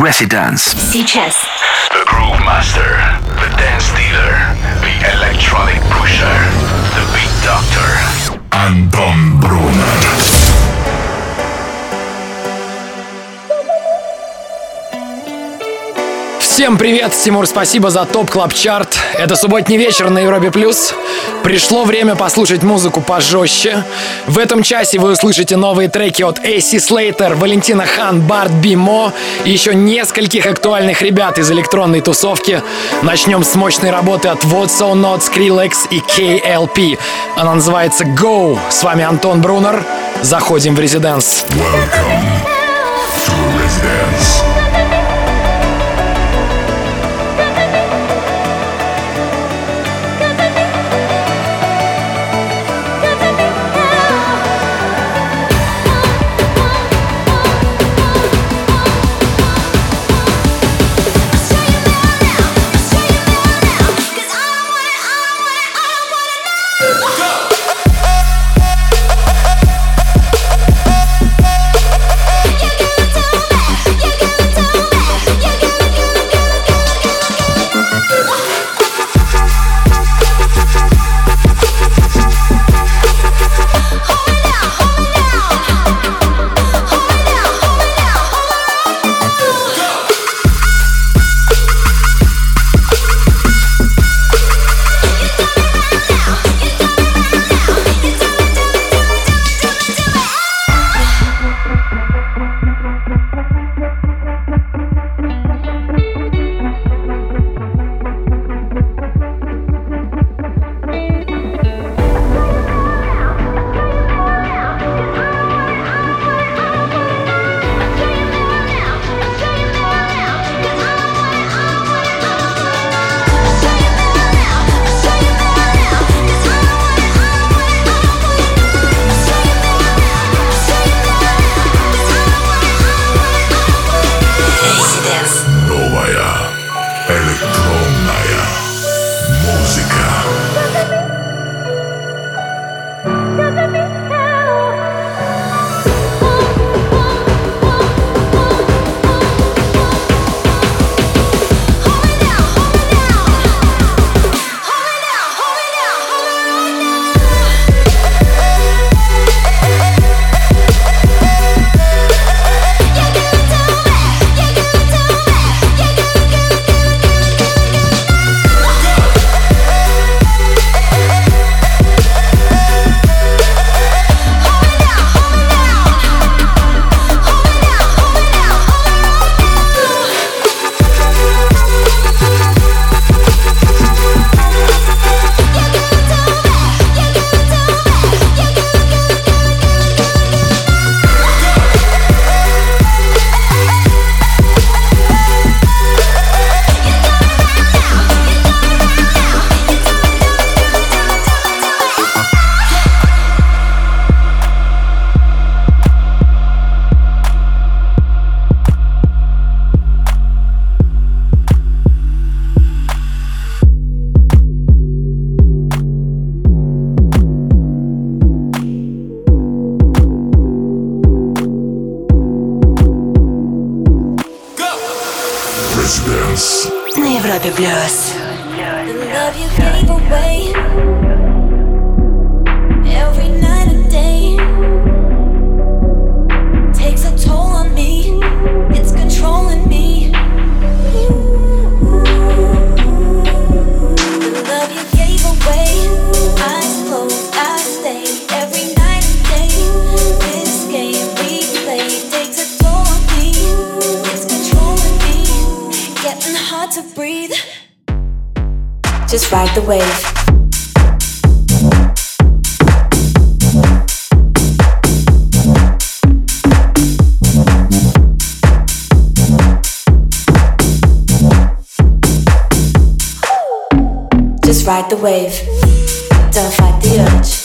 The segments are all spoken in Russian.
Residence. Сейчас. The Groove Master, the Dance Dealer, the Electronic Pusher, the Beat Doctor. Anton Brunner. Всем привет, Тимур, спасибо за топ клаб чарт Это субботний вечер на Европе Плюс. Пришло время послушать музыку пожестче. В этом часе вы услышите новые треки от AC Slater, Валентина Хан, Барт Бимо и еще нескольких актуальных ребят из электронной тусовки. Начнем с мощной работы от What's So Not, Skrillex и KLP. Она называется Go. С вами Антон Брунер. Заходим в резиденс. Welcome getting hard to breathe. Just ride the wave. Just ride the wave. Don't fight the urge.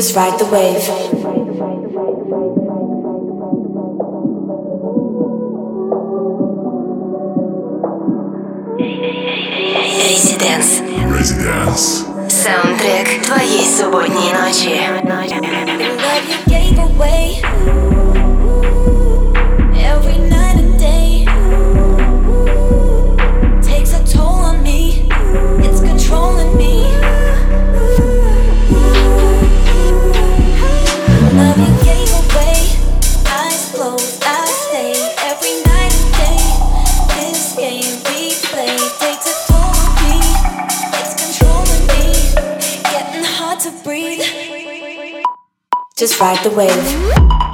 Just ride the wave. Residence. Residence. Soundtrack твоей субботней ночи. Love you gave away. to breathe. Just ride the wave.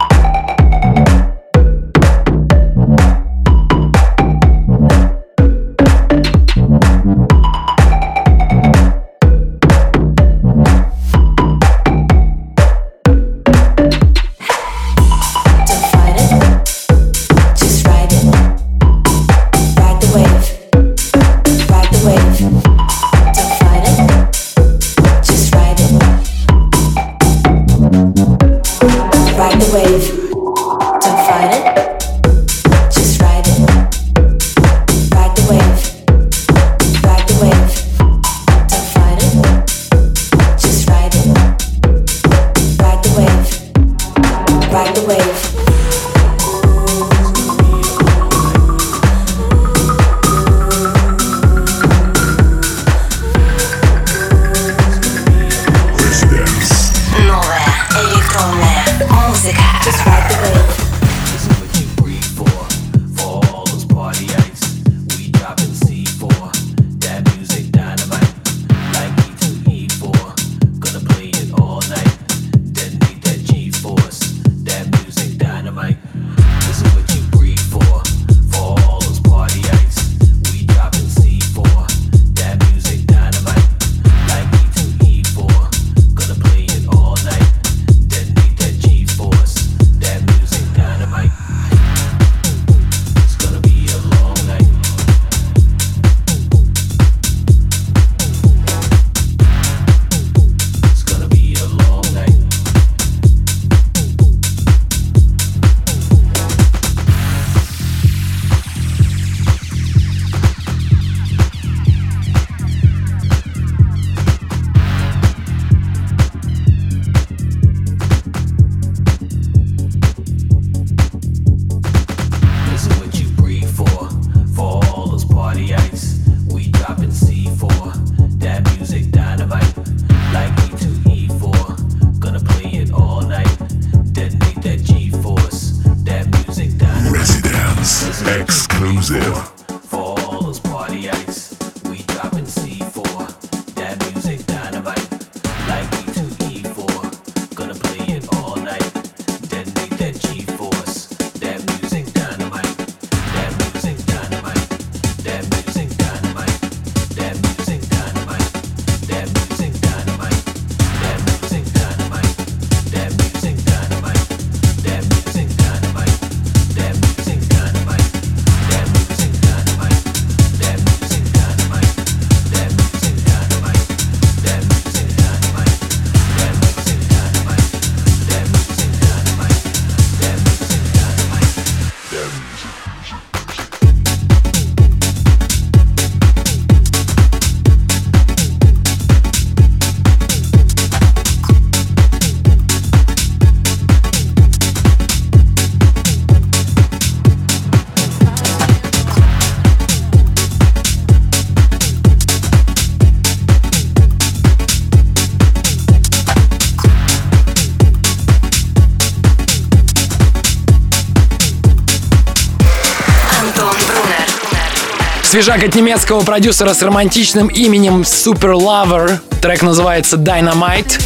свежак от немецкого продюсера с романтичным именем Super Lover. Трек называется Dynamite.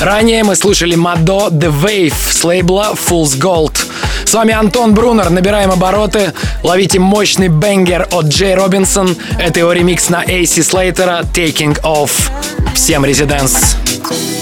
Ранее мы слушали Мадо The Wave с лейбла Fool's Gold. С вами Антон Брунер. Набираем обороты. Ловите мощный бенгер от Джей Робинсон. Это его ремикс на AC Слейтера Taking Off. Всем резиденс. Резиденс.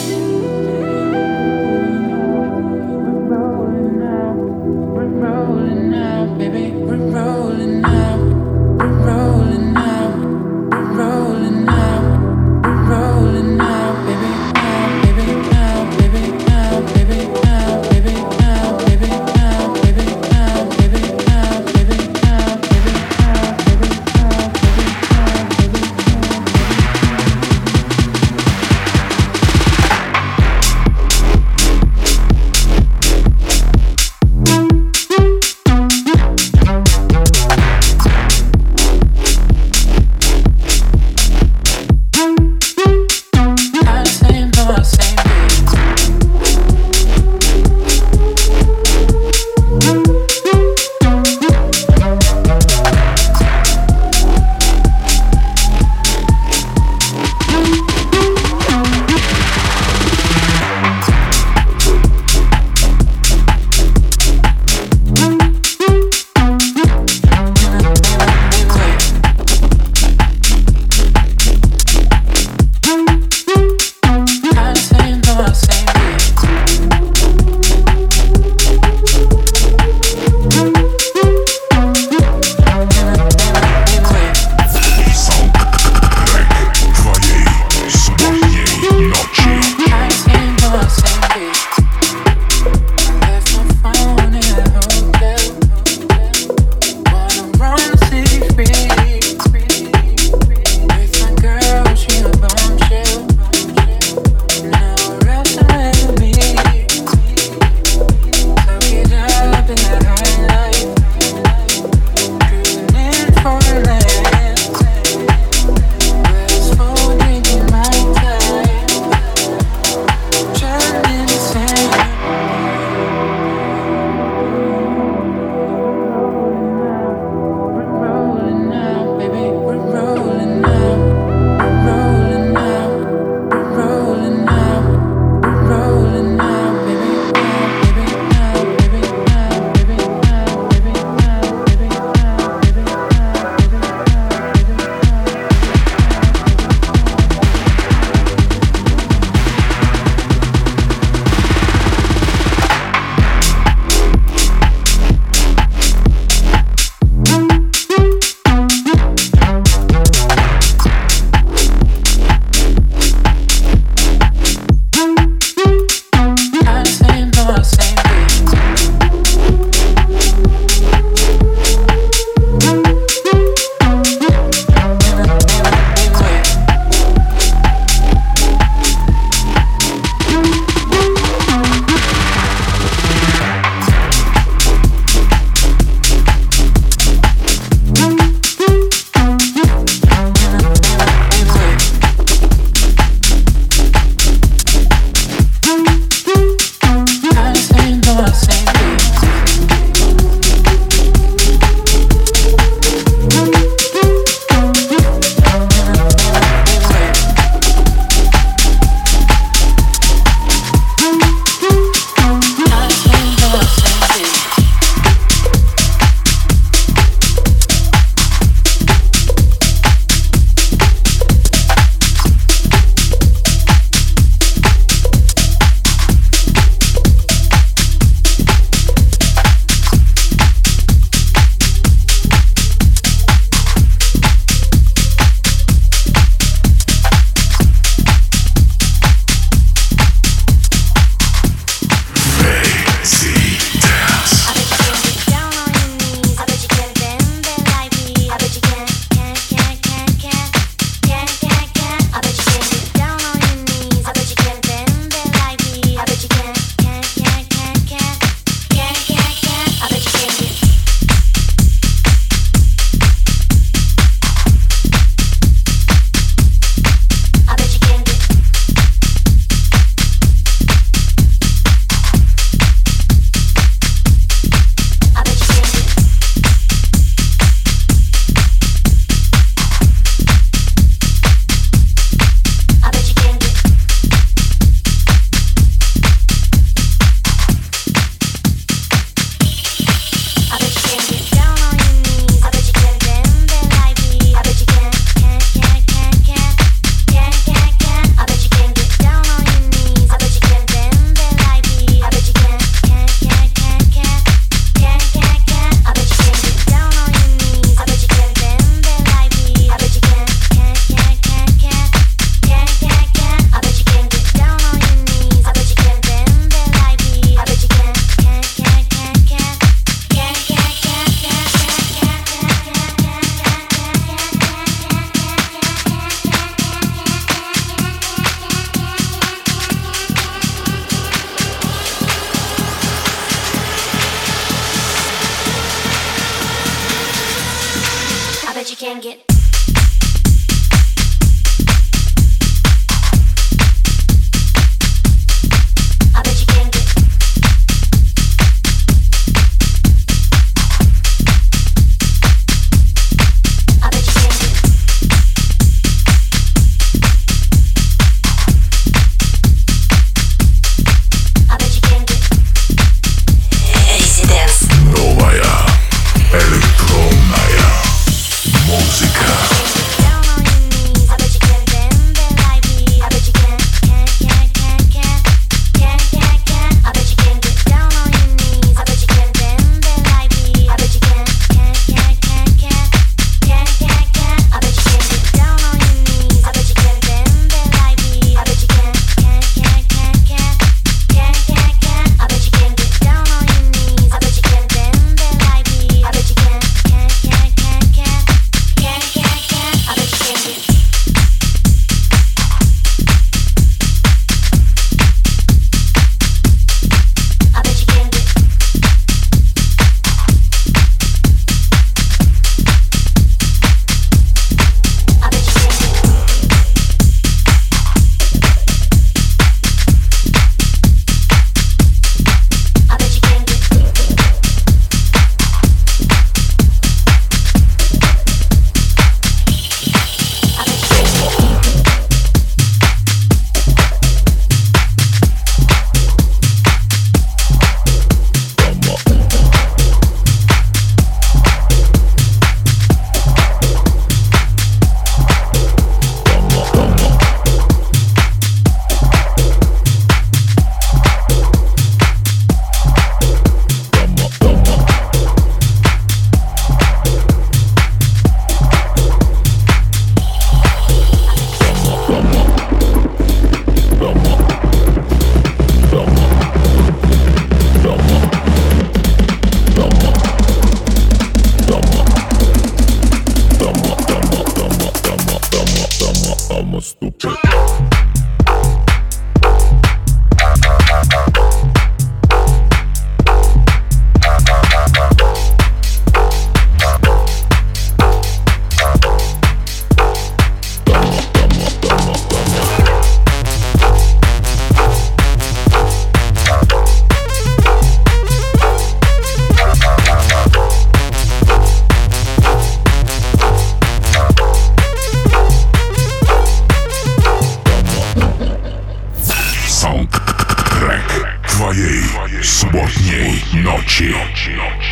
noche.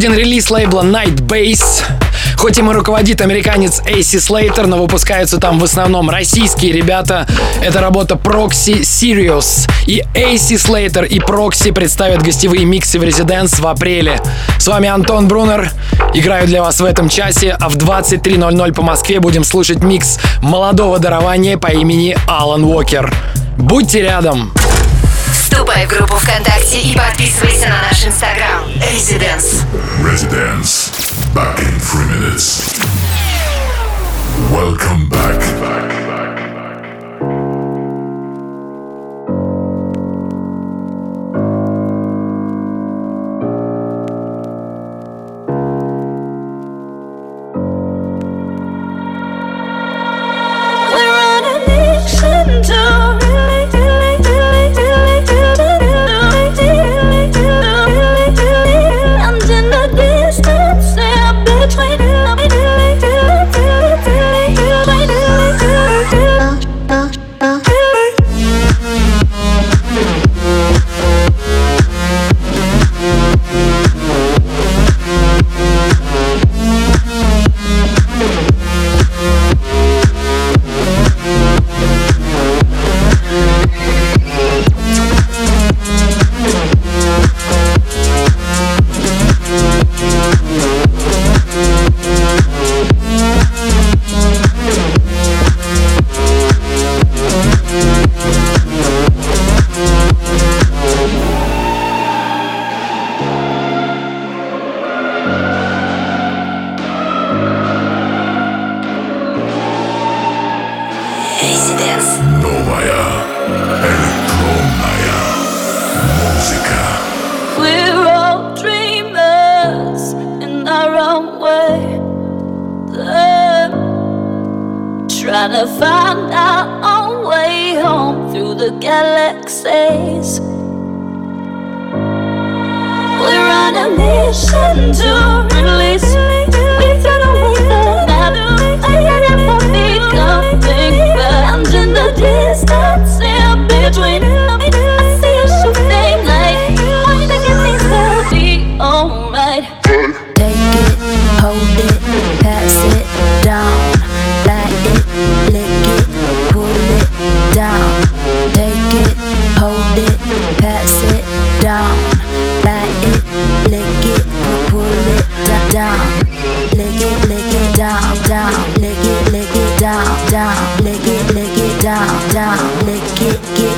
Один релиз лейбла Night Base. Хоть им и руководит американец AC Slater, но выпускаются там в основном российские ребята. Это работа Proxy Sirius. И AC Slater и Proxy представят гостевые миксы в Residence в апреле. С вами Антон Брунер. Играю для вас в этом часе, а в 23.00 по Москве будем слушать микс молодого дарования по имени Алан Уокер. Будьте рядом! Вступай в группу ВКонтакте и подписывайся на наш инстаграм. Residence. Residence. Back in three minutes. Welcome trying to find our own way home through the galaxies. We're on a mission to release. We away the map. I never becoming bound in the distance in between.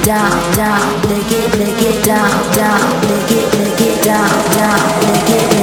Down, down. Lick it, lick it down, down. Lick it, lick it down, down. Lick it, lick it,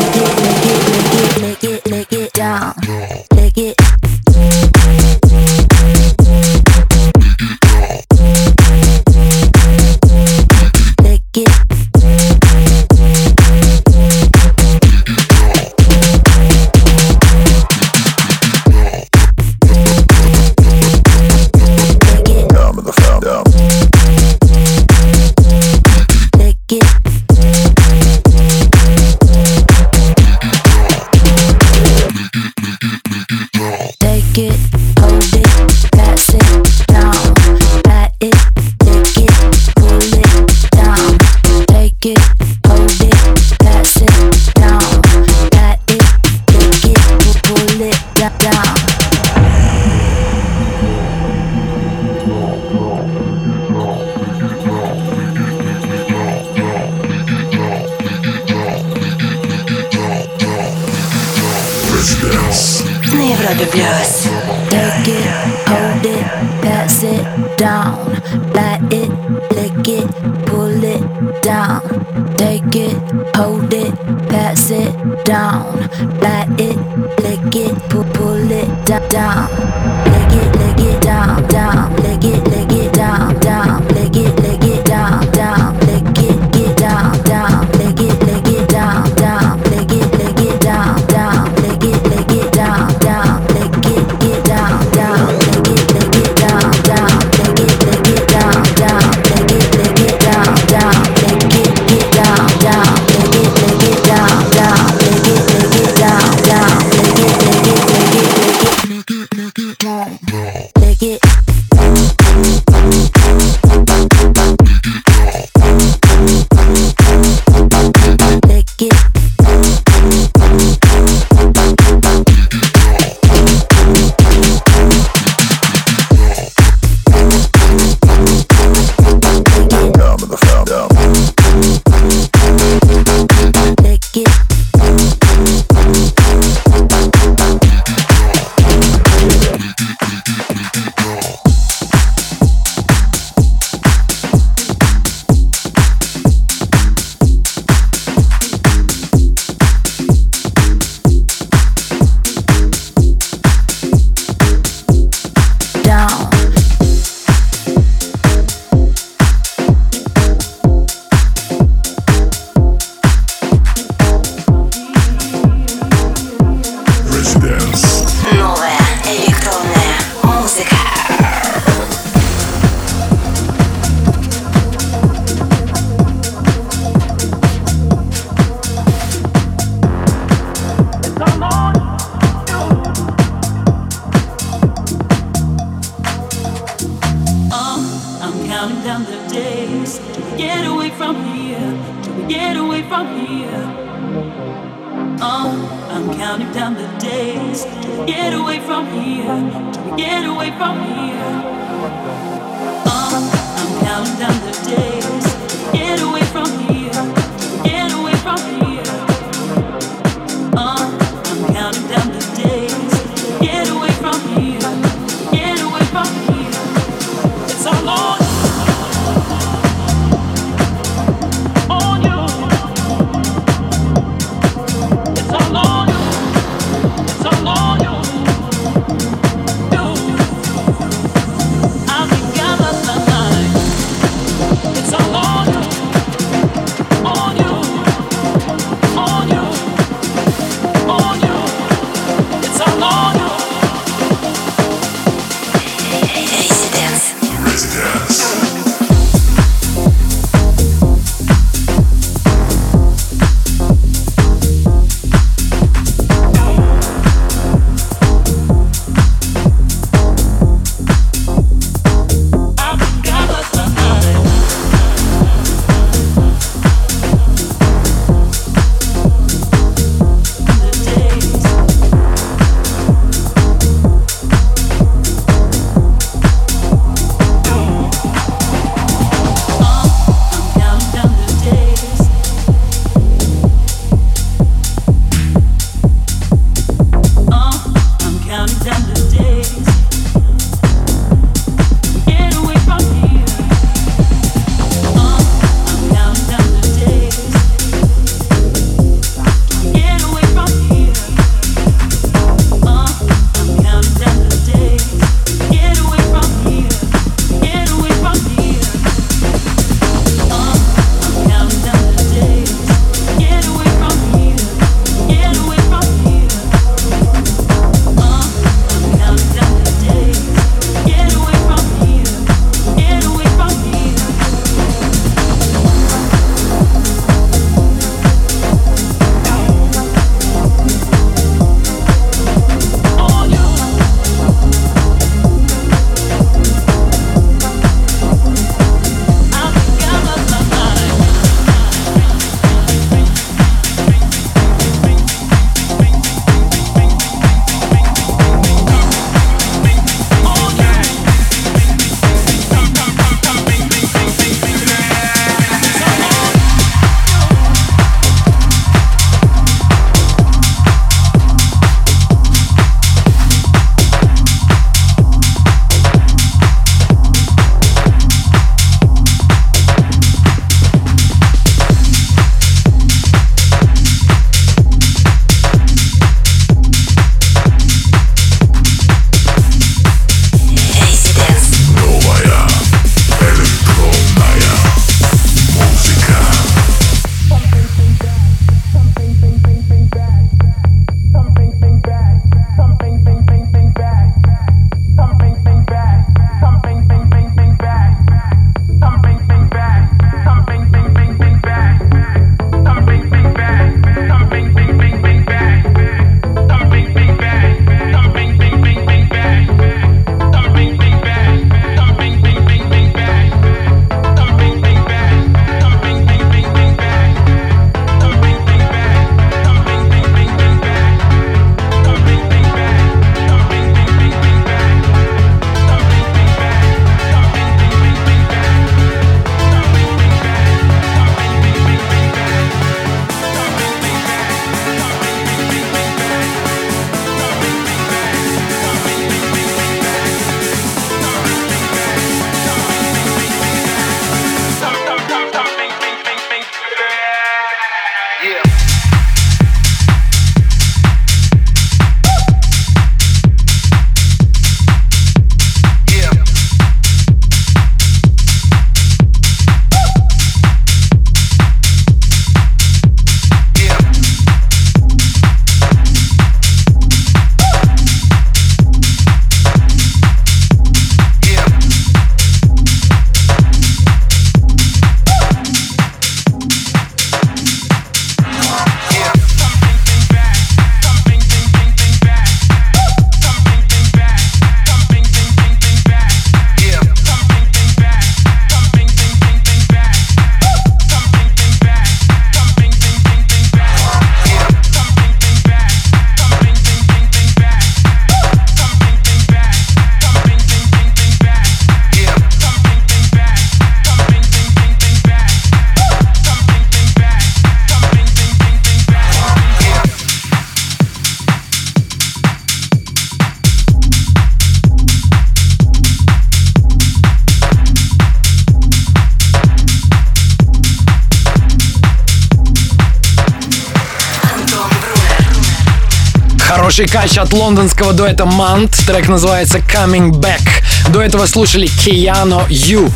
Хороший кач от лондонского дуэта Мант. Трек называется Coming Back. До этого слушали Кияно Ю.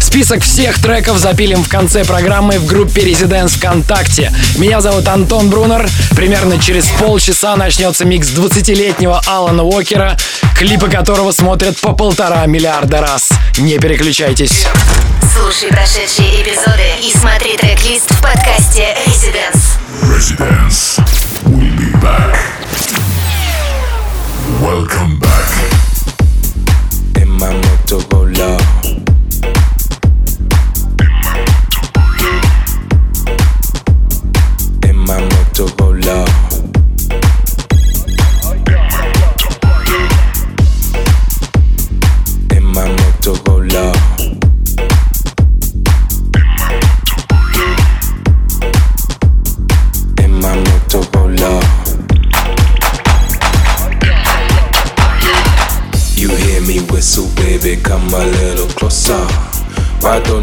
Список всех треков запилим в конце программы в группе Residents ВКонтакте. Меня зовут Антон Брунер. Примерно через полчаса начнется микс 20-летнего Алана Уокера, клипы которого смотрят по полтора миллиарда раз. Не переключайтесь. Слушай прошедшие эпизоды и смотри трек-лист в подкасте Residence. Residence. We'll be back. Welcome back.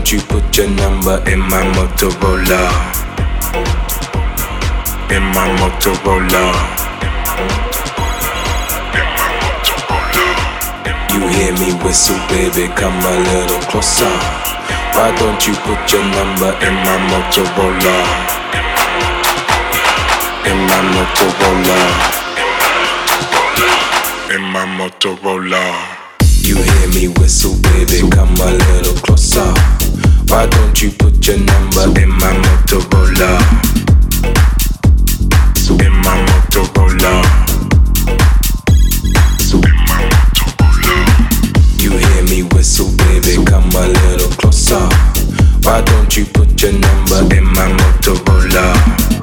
You put your number in my Motorola? In my Motorola. You hear me whistle, baby, come a little closer. Why don't you put your number in my Motorola? In my Motorola In my Motorola. You hear me whistle, baby, come a little closer. Why don't you put your number in my Motorola? In my Motorola. You hear me whistle, baby, come a little closer. Why don't you put your number in my Motorola?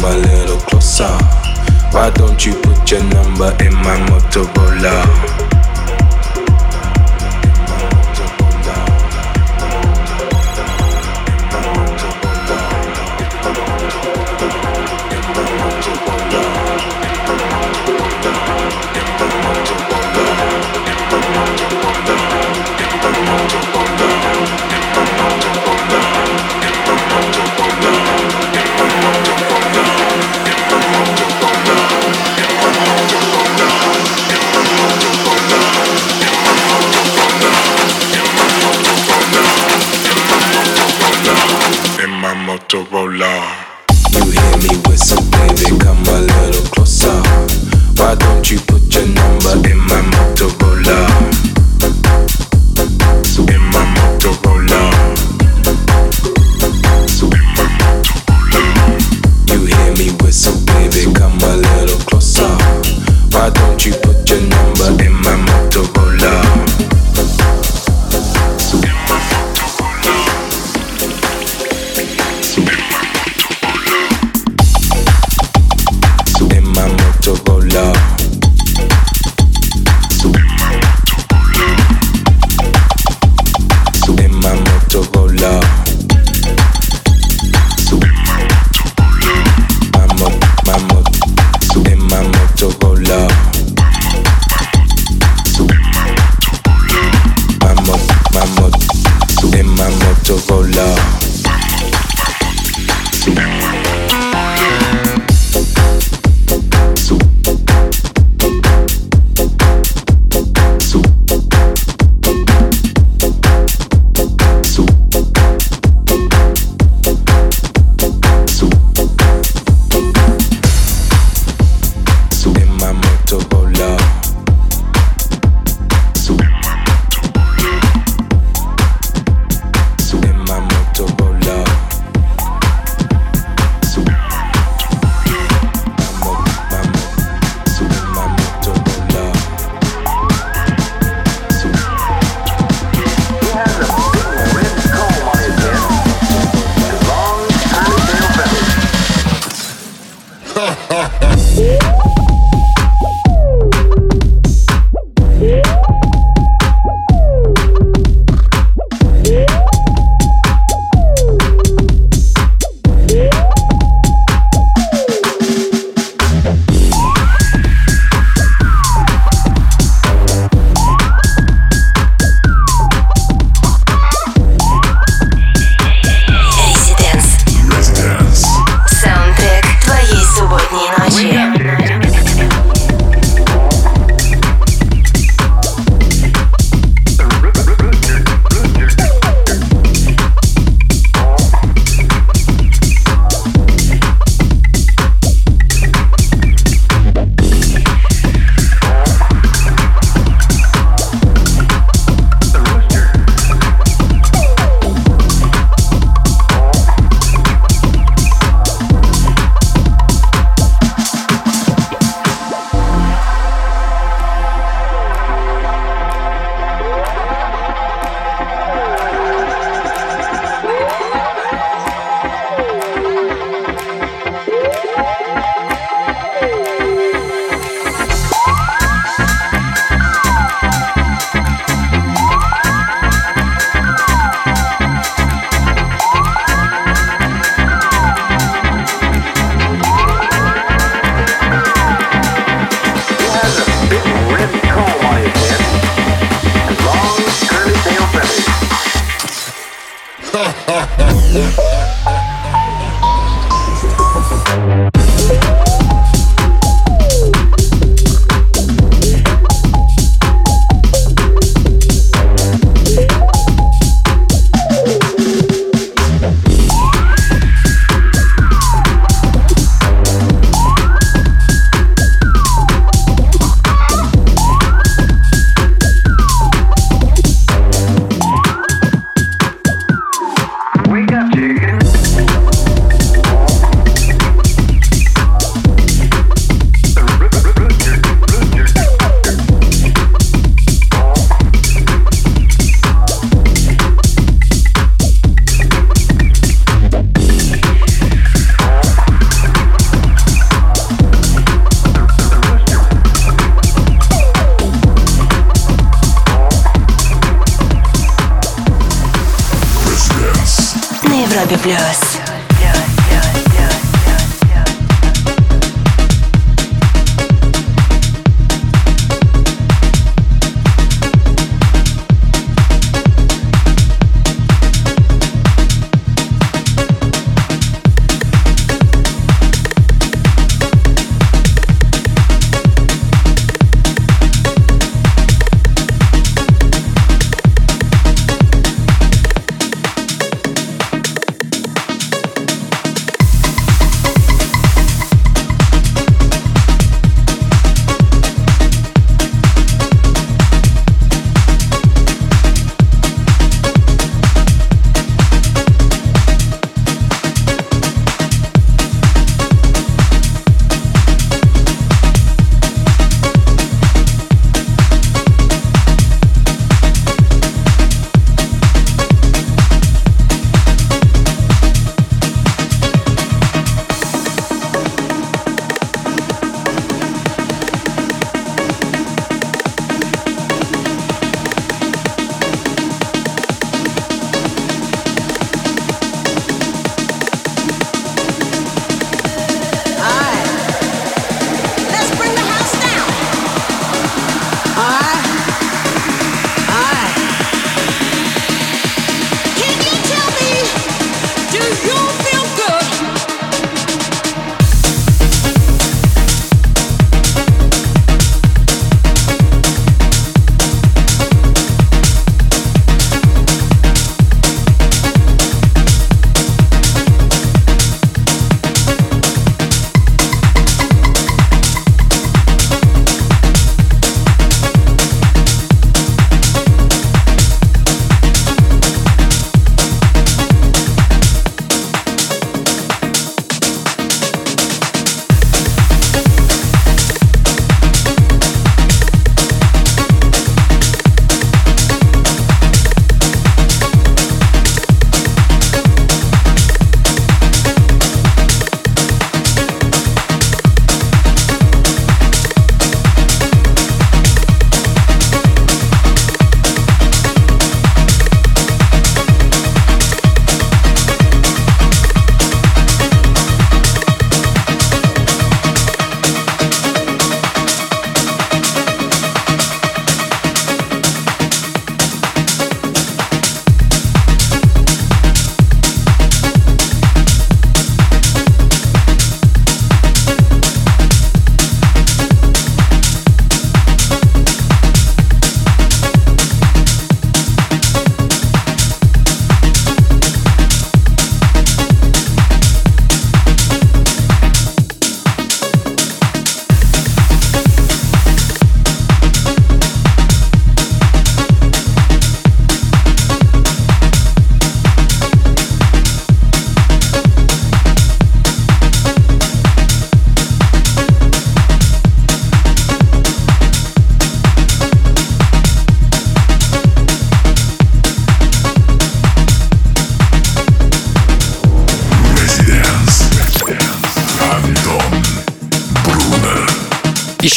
Come a little closer. Why don't you put your number in my Motorola?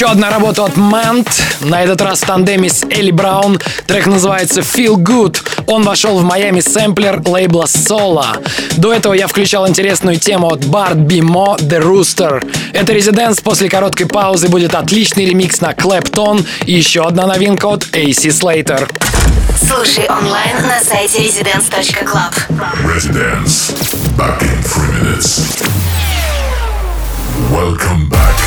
Еще одна работа от Mant. На этот раз в тандеме с Элли Браун. Трек называется Feel Good. Он вошел в Майами сэмплер лейбла Sola. До этого я включал интересную тему от Bart Bimo The Rooster. Это резиденс. После короткой паузы будет отличный ремикс на Clapton и еще одна новинка от AC Slater. Слушай онлайн на сайте residence.club. Residence. Back in three minutes. Welcome back.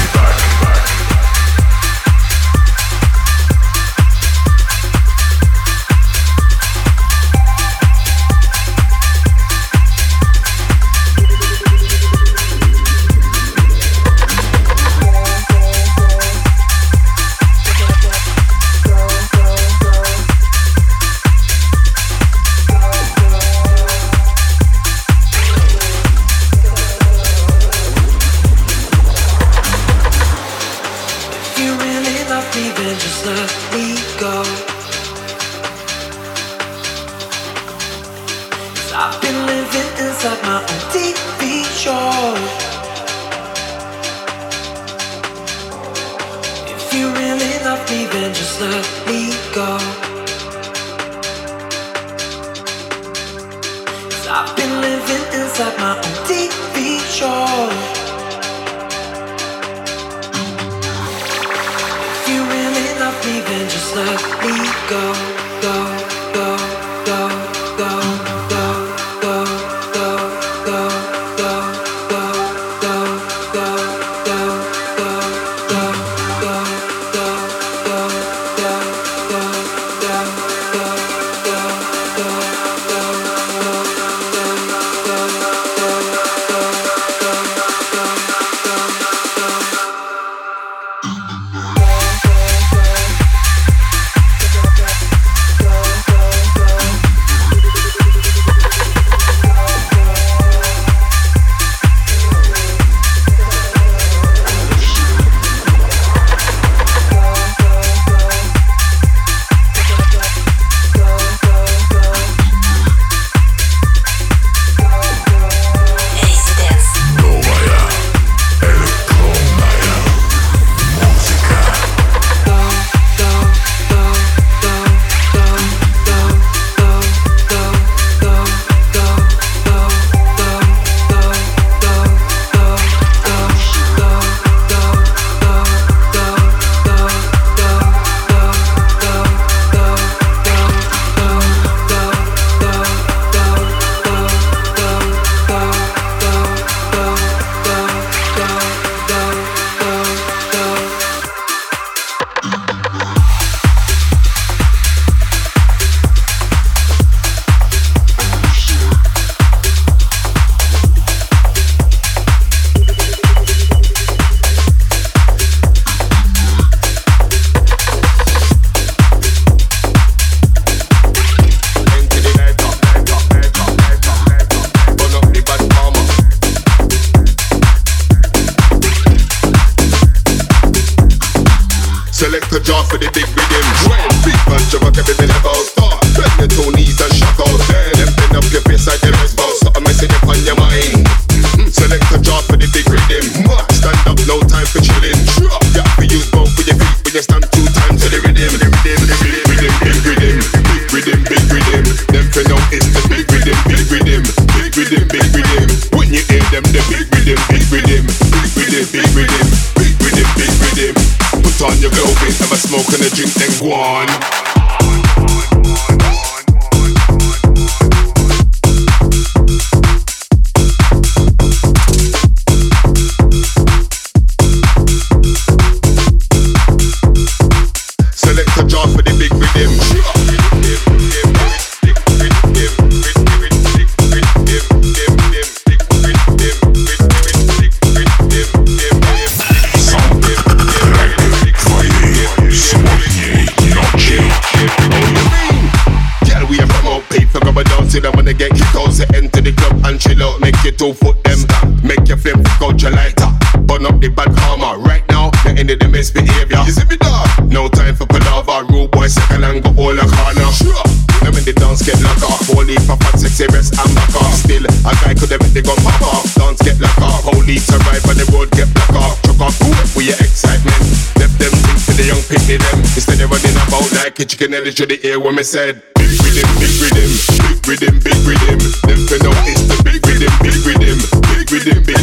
chicken and the to the air when me said Big rhythm, big rhythm, big rhythm, big rhythm. Them for now it's the big rhythm, big rhythm, big rhythm, big rhythm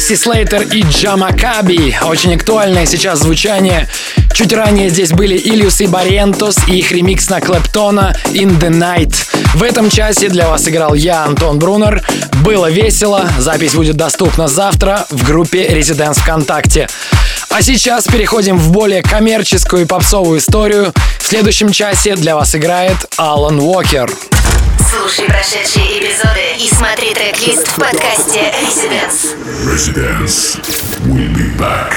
AC Slater и Джамакаби. Очень актуальное сейчас звучание. Чуть ранее здесь были Ильюс и Барентос и их ремикс на Клэптона In The Night. В этом часе для вас играл я, Антон Брунер. Было весело. Запись будет доступна завтра в группе Residents ВКонтакте. А сейчас переходим в более коммерческую и попсовую историю. В следующем часе для вас играет Алан Уокер. Слушай прошедшие эпизоды и смотри трек-лист в подкасте Residence. Residence. We'll be back.